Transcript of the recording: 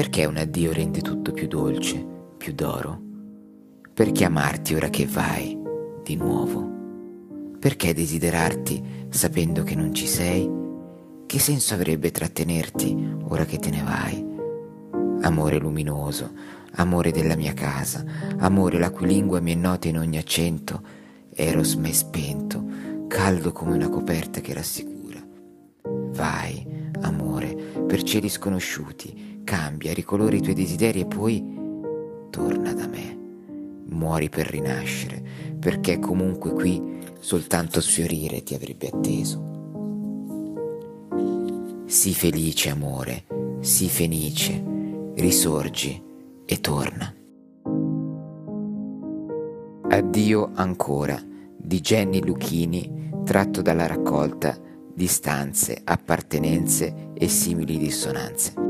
Perché un addio rende tutto più dolce, più d'oro? Perché amarti ora che vai, di nuovo? Perché desiderarti sapendo che non ci sei? Che senso avrebbe trattenerti ora che te ne vai? Amore luminoso, amore della mia casa, amore la cui lingua mi è nota in ogni accento, eros me spento, caldo come una coperta che rassicura. Vai, amore, per cieli sconosciuti, cambia, ricolori i tuoi desideri e poi torna da me. Muori per rinascere, perché comunque qui soltanto sfiorire ti avrebbe atteso. Sii felice, amore, sii felice, risorgi e torna. Addio ancora di Jenny Lucchini, tratto dalla raccolta Distanze, appartenenze e simili dissonanze.